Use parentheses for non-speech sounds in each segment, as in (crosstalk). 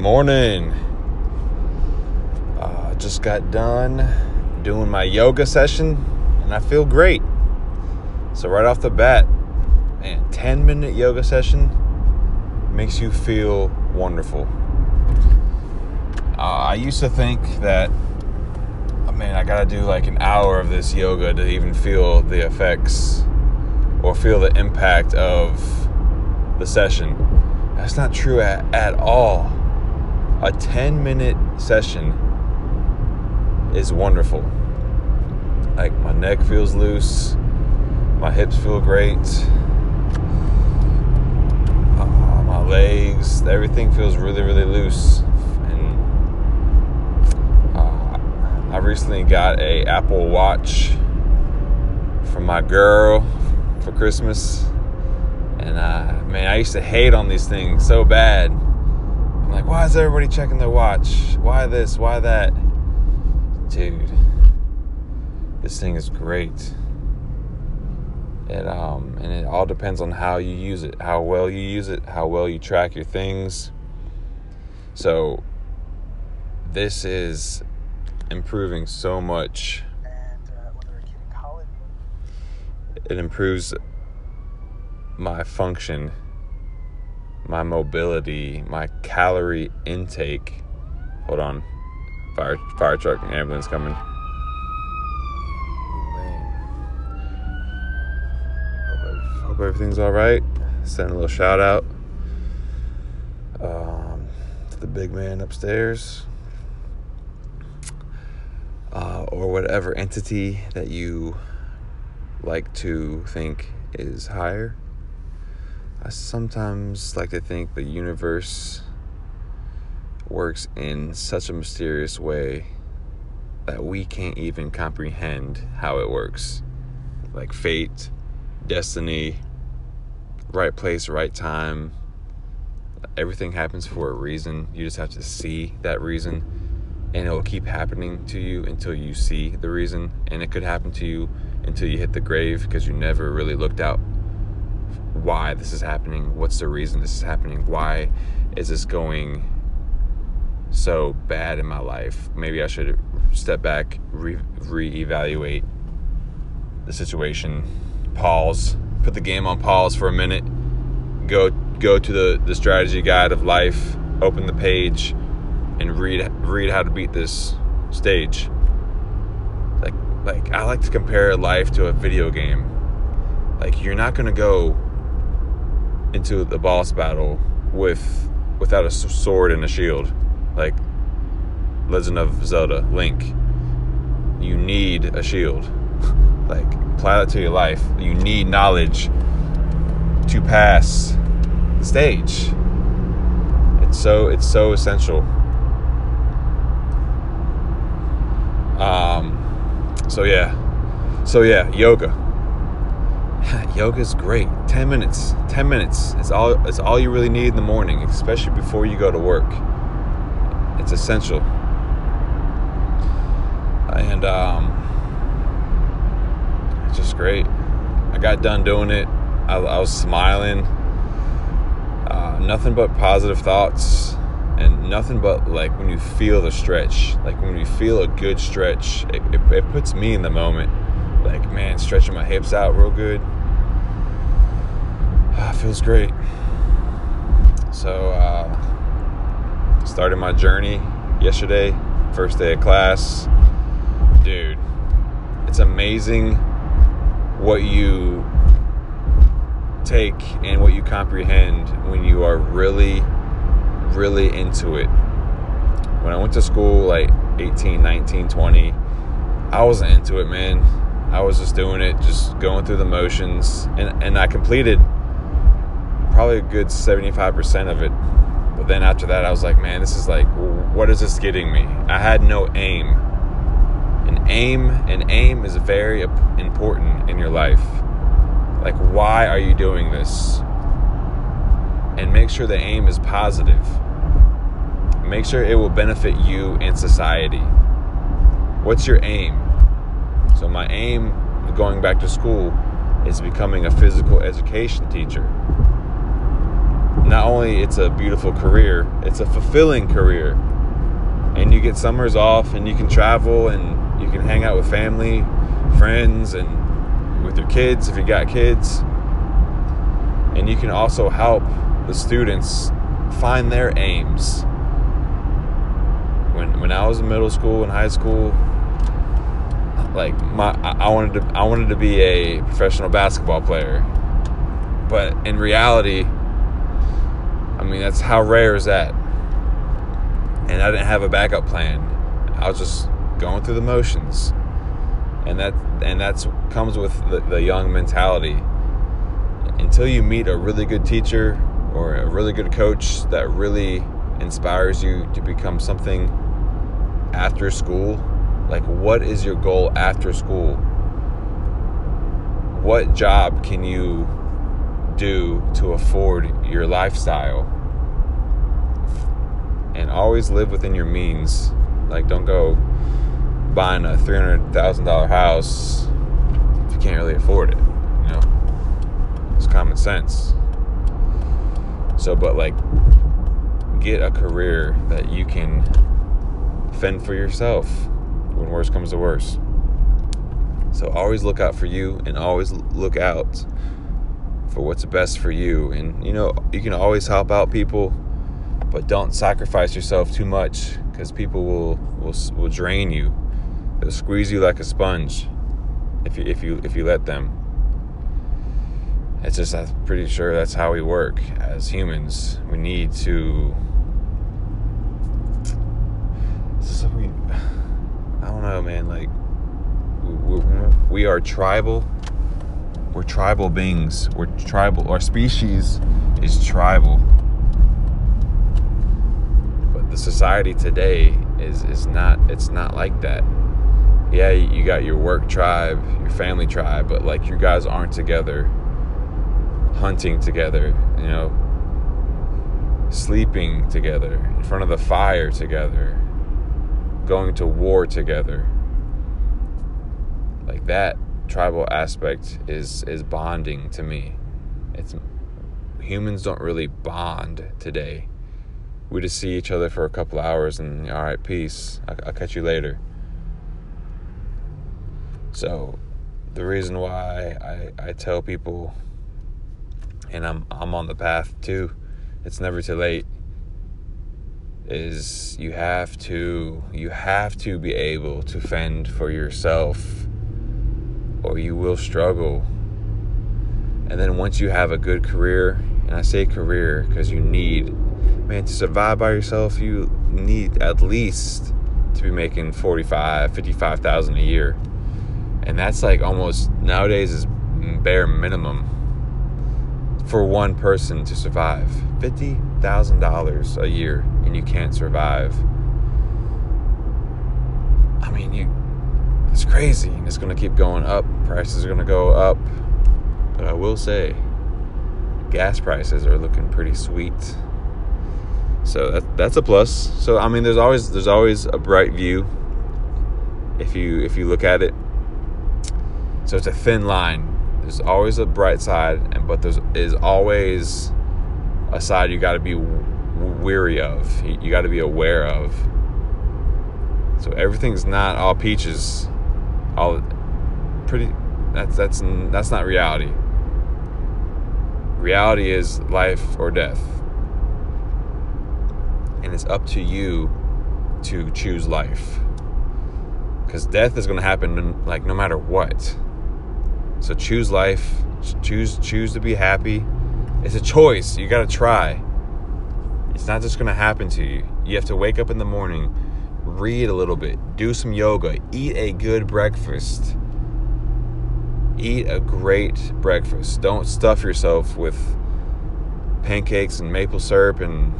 morning. Uh, just got done doing my yoga session and I feel great. So, right off the bat, man, 10 minute yoga session makes you feel wonderful. Uh, I used to think that, oh man, I gotta do like an hour of this yoga to even feel the effects or feel the impact of the session. That's not true at, at all a 10 minute session is wonderful. Like my neck feels loose, my hips feel great, uh, my legs, everything feels really, really loose. And uh, I recently got a Apple Watch from my girl for Christmas. And uh, man, I used to hate on these things so bad I'm like, why is everybody checking their watch? Why this? Why that? Dude, this thing is great. It um and it all depends on how you use it, how well you use it, how well you track your things. So this is improving so much. It improves my function my mobility, my calorie intake. Hold on. Fire fire truck and ambulance coming. Hope, everything's all right. Send a little shout out um, to the big man upstairs. Uh, or whatever entity that you like to think is higher. I sometimes like to think the universe works in such a mysterious way that we can't even comprehend how it works. Like fate, destiny, right place, right time. Everything happens for a reason. You just have to see that reason. And it will keep happening to you until you see the reason. And it could happen to you until you hit the grave because you never really looked out why this is happening, what's the reason this is happening, why is this going so bad in my life. Maybe I should step back, re reevaluate the situation, pause, put the game on pause for a minute, go go to the, the strategy guide of life, open the page, and read read how to beat this stage. Like like I like to compare life to a video game. Like you're not gonna go into the boss battle with without a sword and a shield, like Legend of Zelda, Link. You need a shield. (laughs) like apply that to your life. You need knowledge to pass the stage. It's so it's so essential. Um so yeah. So yeah, yoga (laughs) yoga is great. 10 minutes. 10 minutes. It's all it's all you really need in the morning, especially before you go to work. It's essential. And um it's just great. I got done doing it. I, I was smiling. Uh, nothing but positive thoughts and nothing but like when you feel the stretch like when you feel a good stretch it, it, it puts me in the moment like man stretching my hips out real good uh, feels great. So, uh, started my journey yesterday, first day of class. Dude, it's amazing what you take and what you comprehend when you are really, really into it. When I went to school, like 18, 19, 20, I wasn't into it, man. I was just doing it, just going through the motions, and, and I completed probably a good 75% of it. But then after that, I was like, man, this is like, what is this getting me? I had no aim. An aim, an aim is very important in your life. Like, why are you doing this? And make sure the aim is positive. Make sure it will benefit you and society. What's your aim? So, my aim going back to school is becoming a physical education teacher not only it's a beautiful career, it's a fulfilling career. And you get summers off and you can travel and you can hang out with family, friends and with your kids if you got kids. And you can also help the students find their aims. When when I was in middle school and high school, like my I wanted to I wanted to be a professional basketball player. But in reality, I mean that's how rare is that? And I didn't have a backup plan. I was just going through the motions. And that and that's comes with the, the young mentality. Until you meet a really good teacher or a really good coach that really inspires you to become something after school, like, what is your goal after school? What job can you do to afford your lifestyle? And always live within your means. Like, don't go buying a $300,000 house if you can't really afford it. You know, it's common sense. So, but like, get a career that you can fend for yourself when worse comes to worse. So always look out for you and always look out for what's best for you. And you know, you can always help out people, but don't sacrifice yourself too much because people will, will will drain you. They'll squeeze you like a sponge if you if you if you let them. It's just I'm pretty sure that's how we work as humans. We need to (sighs) I don't know, man. Like, we, we are tribal. We're tribal beings. We're tribal. Our species is tribal. But the society today is is not. It's not like that. Yeah, you got your work tribe, your family tribe, but like you guys aren't together, hunting together. You know, sleeping together in front of the fire together going to war together. Like that tribal aspect is is bonding to me. It's humans don't really bond today. We just see each other for a couple hours and all right, peace. I'll, I'll catch you later. So, the reason why I, I tell people, and I'm I'm on the path too, it's never too late is you have to you have to be able to fend for yourself or you will struggle. And then once you have a good career and i say career because you need man to survive by yourself you need at least to be making 45 55000 a year. And that's like almost nowadays is bare minimum for one person to survive. $50,000 a year and you can't survive. I mean, you it's crazy. It's going to keep going up. Prices are going to go up. But I will say gas prices are looking pretty sweet. So that, that's a plus. So I mean there's always there's always a bright view if you if you look at it. So it's a thin line there's always a bright side, and but there's is always a side you got to be weary of. You got to be aware of. So everything's not all peaches. All pretty. That's that's that's not reality. Reality is life or death, and it's up to you to choose life. Because death is going to happen like no matter what. So choose life. Choose choose to be happy. It's a choice. You got to try. It's not just going to happen to you. You have to wake up in the morning, read a little bit, do some yoga, eat a good breakfast. Eat a great breakfast. Don't stuff yourself with pancakes and maple syrup and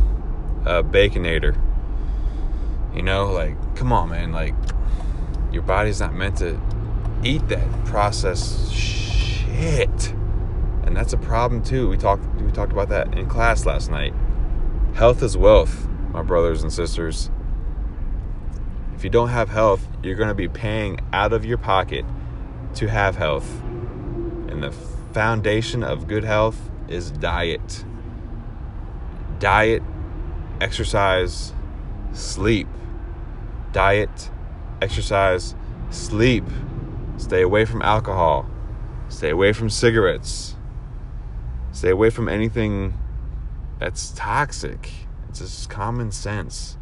uh, baconator. You know, like, come on, man. Like, your body's not meant to eat that processed shit. And that's a problem too. We talked we talked about that in class last night. Health is wealth, my brothers and sisters. If you don't have health, you're going to be paying out of your pocket to have health. And the foundation of good health is diet. diet, exercise, sleep. Diet, exercise, sleep. Stay away from alcohol. Stay away from cigarettes. Stay away from anything that's toxic. It's just common sense.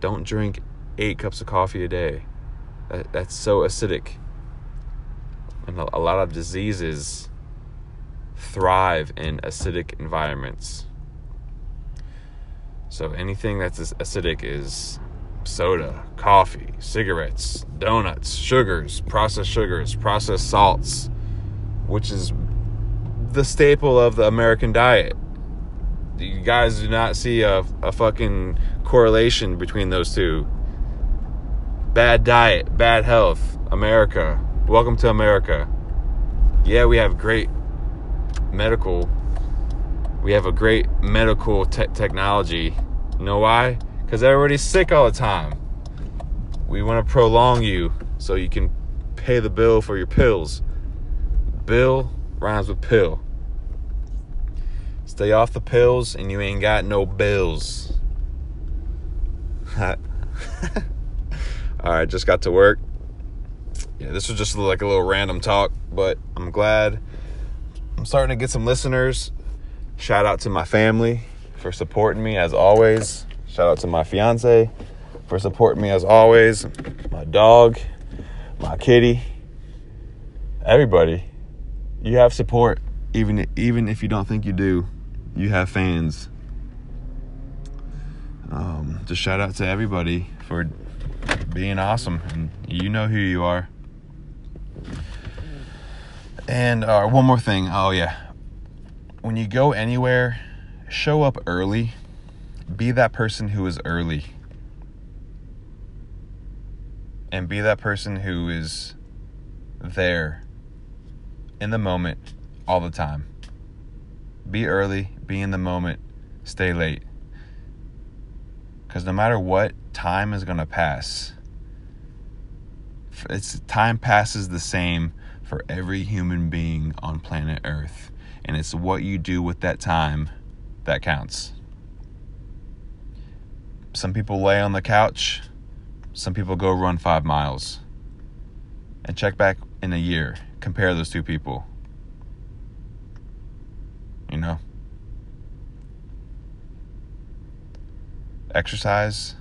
Don't drink eight cups of coffee a day. That, that's so acidic. And a, a lot of diseases thrive in acidic environments. So anything that's acidic is soda, coffee, cigarettes, donuts, sugars, processed sugars, processed salts, which is the staple of the American diet. You guys do not see a, a fucking correlation between those two. Bad diet, bad health, America. Welcome to America. Yeah, we have great medical we have a great medical te- technology. You know why? Because everybody's sick all the time. We want to prolong you so you can pay the bill for your pills. Bill rhymes with pill. Stay off the pills and you ain't got no bills. (laughs) (laughs) all right, just got to work. Yeah, this was just like a little random talk, but I'm glad I'm starting to get some listeners. Shout out to my family for supporting me as always. Shout out to my fiance for supporting me as always. My dog, my kitty, everybody. You have support even even if you don't think you do. You have fans. Um, just shout out to everybody for being awesome, and you know who you are. And uh, one more thing. Oh, yeah. When you go anywhere, show up early. Be that person who is early. And be that person who is there in the moment all the time. Be early, be in the moment, stay late. Because no matter what, time is going to pass. It's time passes the same for every human being on planet Earth. And it's what you do with that time that counts. Some people lay on the couch, some people go run five miles. And check back in a year, compare those two people. You know? Exercise,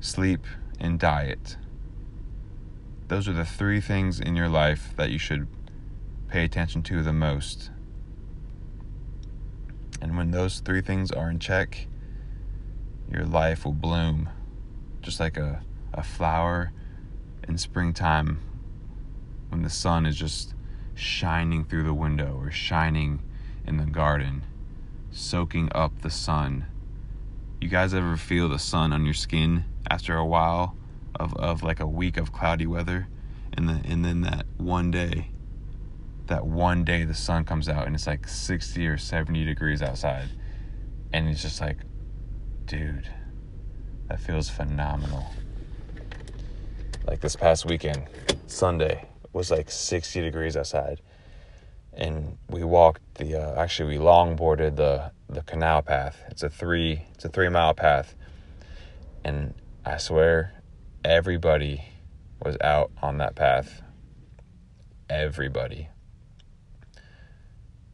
sleep, and diet those are the three things in your life that you should pay attention to the most. And when those three things are in check, your life will bloom just like a, a flower in springtime when the sun is just shining through the window or shining in the garden, soaking up the sun. You guys ever feel the sun on your skin after a while? of, of like a week of cloudy weather and then and then that one day that one day the sun comes out and it's like 60 or 70 degrees outside and it's just like dude that feels phenomenal like this past weekend sunday was like 60 degrees outside and we walked the uh, actually we longboarded the the canal path it's a three it's a three mile path and i swear everybody was out on that path. Everybody.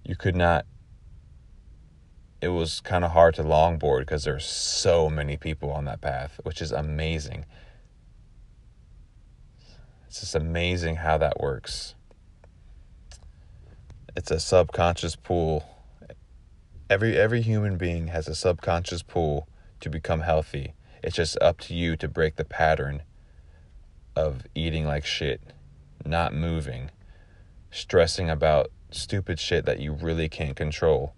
You could not. It was kind of hard to longboard because there's so many people on that path, which is amazing. It's just amazing how that works. It's a subconscious pool. Every every human being has a subconscious pool to become healthy it's just up to you to break the pattern of eating like shit, not moving, stressing about stupid shit that you really can't control.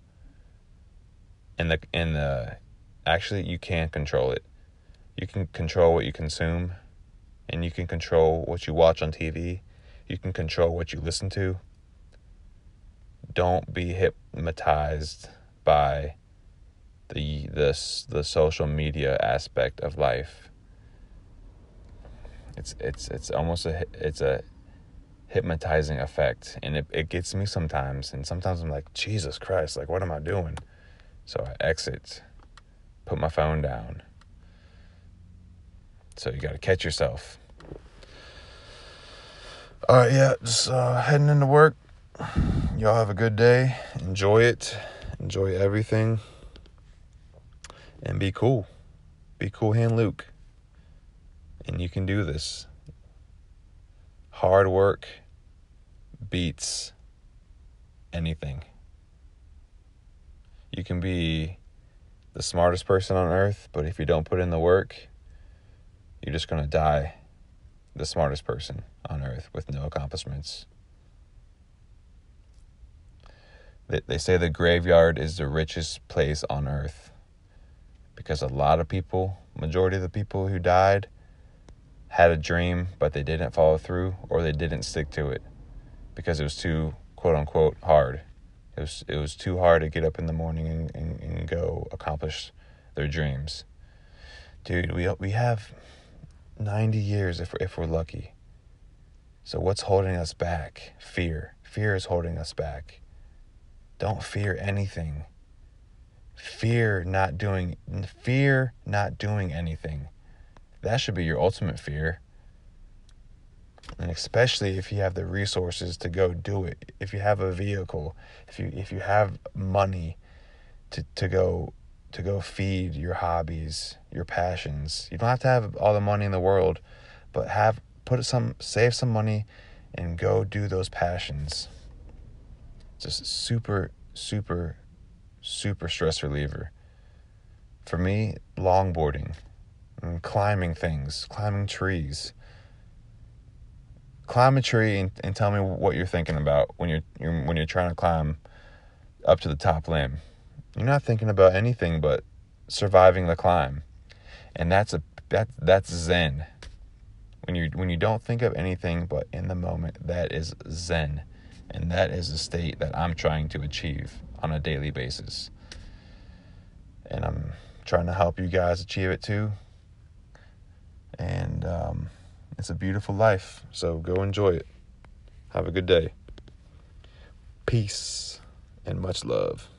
And the and the actually you can't control it. You can control what you consume and you can control what you watch on TV. You can control what you listen to. Don't be hypnotized by the this the social media aspect of life. It's it's it's almost a it's a hypnotizing effect and it, it gets me sometimes and sometimes I'm like Jesus Christ like what am I doing So I exit, put my phone down. So you got to catch yourself. All right, yeah, just uh, heading into work. Y'all have a good day. Enjoy it. Enjoy everything. And be cool. Be cool, hand Luke. And you can do this. Hard work beats anything. You can be the smartest person on earth, but if you don't put in the work, you're just going to die the smartest person on earth with no accomplishments. They, they say the graveyard is the richest place on earth because a lot of people, majority of the people who died, had a dream, but they didn't follow through or they didn't stick to it because it was too quote unquote hard. It was it was too hard to get up in the morning and, and, and go accomplish their dreams. Dude, we we have 90 years if if we're lucky. So what's holding us back? Fear. Fear is holding us back. Don't fear anything. Fear not doing fear not doing anything. That should be your ultimate fear. And especially if you have the resources to go do it. If you have a vehicle, if you if you have money to to go to go feed your hobbies, your passions. You don't have to have all the money in the world, but have put some save some money and go do those passions. Just super super super stress reliever. For me, longboarding and climbing things, climbing trees. Climb a tree and, and tell me what you're thinking about when you're, you're when you're trying to climb up to the top limb. You're not thinking about anything but surviving the climb. And that's a that that's zen. When you when you don't think of anything but in the moment, that is zen. And that is a state that I'm trying to achieve on a daily basis. And I'm trying to help you guys achieve it too. And um, it's a beautiful life. So go enjoy it. Have a good day. Peace and much love.